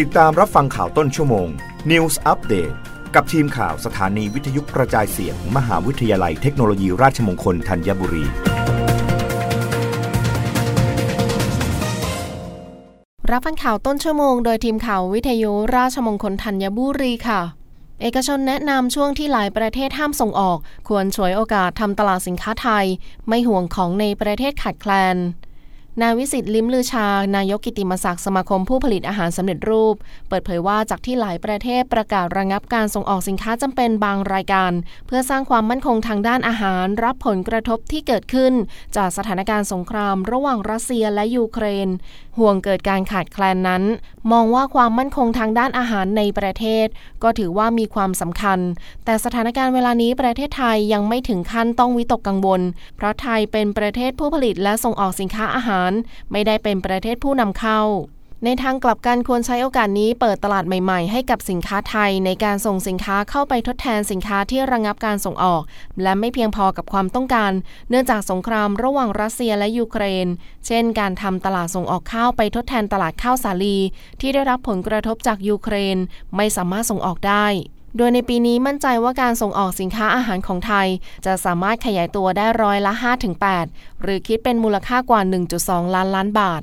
ติดตามรับฟังข่าวต้นชั่วโมง News Update กับทีมข่าวสถานีวิทยุกระจายเสียงมหาวิทยาลัยเทคโนโลยีราชมงคลธัญบุรี รับฟังข่าวต้นชั่วโมงโดยทีมข่าววิทยุราชมงคลธัญบุรีค่ะเอกชนแนะนำช่วงที่หลายประเทศห้ามส่งออก ควรฉวยโอกาสทำตลาดสินค้าไทย ไม่ห่วงของในประเทศขาดแคลน นายวิสิตลิมลือชา นายกกิติมศักดิ์สมาคมผู้ผลิตอาหารสำเร็จรูป เปิดเผยว่าจากที่หลายประเทศประกาศระงับการส่งออกสินค้าจำเป็นบางรายการ เพื่อสร้างความมั่นคงทางด้านอาหาร รับผลกระทบที่เกิดขึ้น จากสถานการณ์สงคราม ระหว่างรัสเซียและยูเครน ห่วงเกิดการขาดแคลนนั้น มองว่าความมั่นคงทางด้านอาหารในประเทศ ก็ถือว่ามีความสำคัญ แต่สถานการณ์เวลานี้ประเทศไทยยังไม่ถึงขั้นต้องวิตกกังวล เพราะไทยเป็นประเทศผู้ผลิตและส่งออกสินค้าอาหาร ไม่ได้เป็นประเทศผู้นำเข้า ในทางกลับกันควรใช้โอกาสนี้เปิดตลาดใหม่ๆ ให้กับสินค้าไทย ในการส่งสินค้าเข้าไปทดแทนสินค้าที่ระงับการส่งออก และไม่เพียงพอกับความต้องการ เนื่องจากสงครามระหว่างรัสเซียและยูเครน เช่น การทำตลาดส่งออกข้าวไปทดแทนตลาดข้าวสาลี ที่ได้รับผลกระทบจากยูเครน ไม่สามารถส่งออกได้โดยในปีนี้มั่นใจว่าการส่งออกสินค้าอาหารของไทย จะสามารถขยายตัวได้ร้อยละ 5-8 หรือคิดเป็นมูลค่ากว่า 1.2 ล้านล้านบาท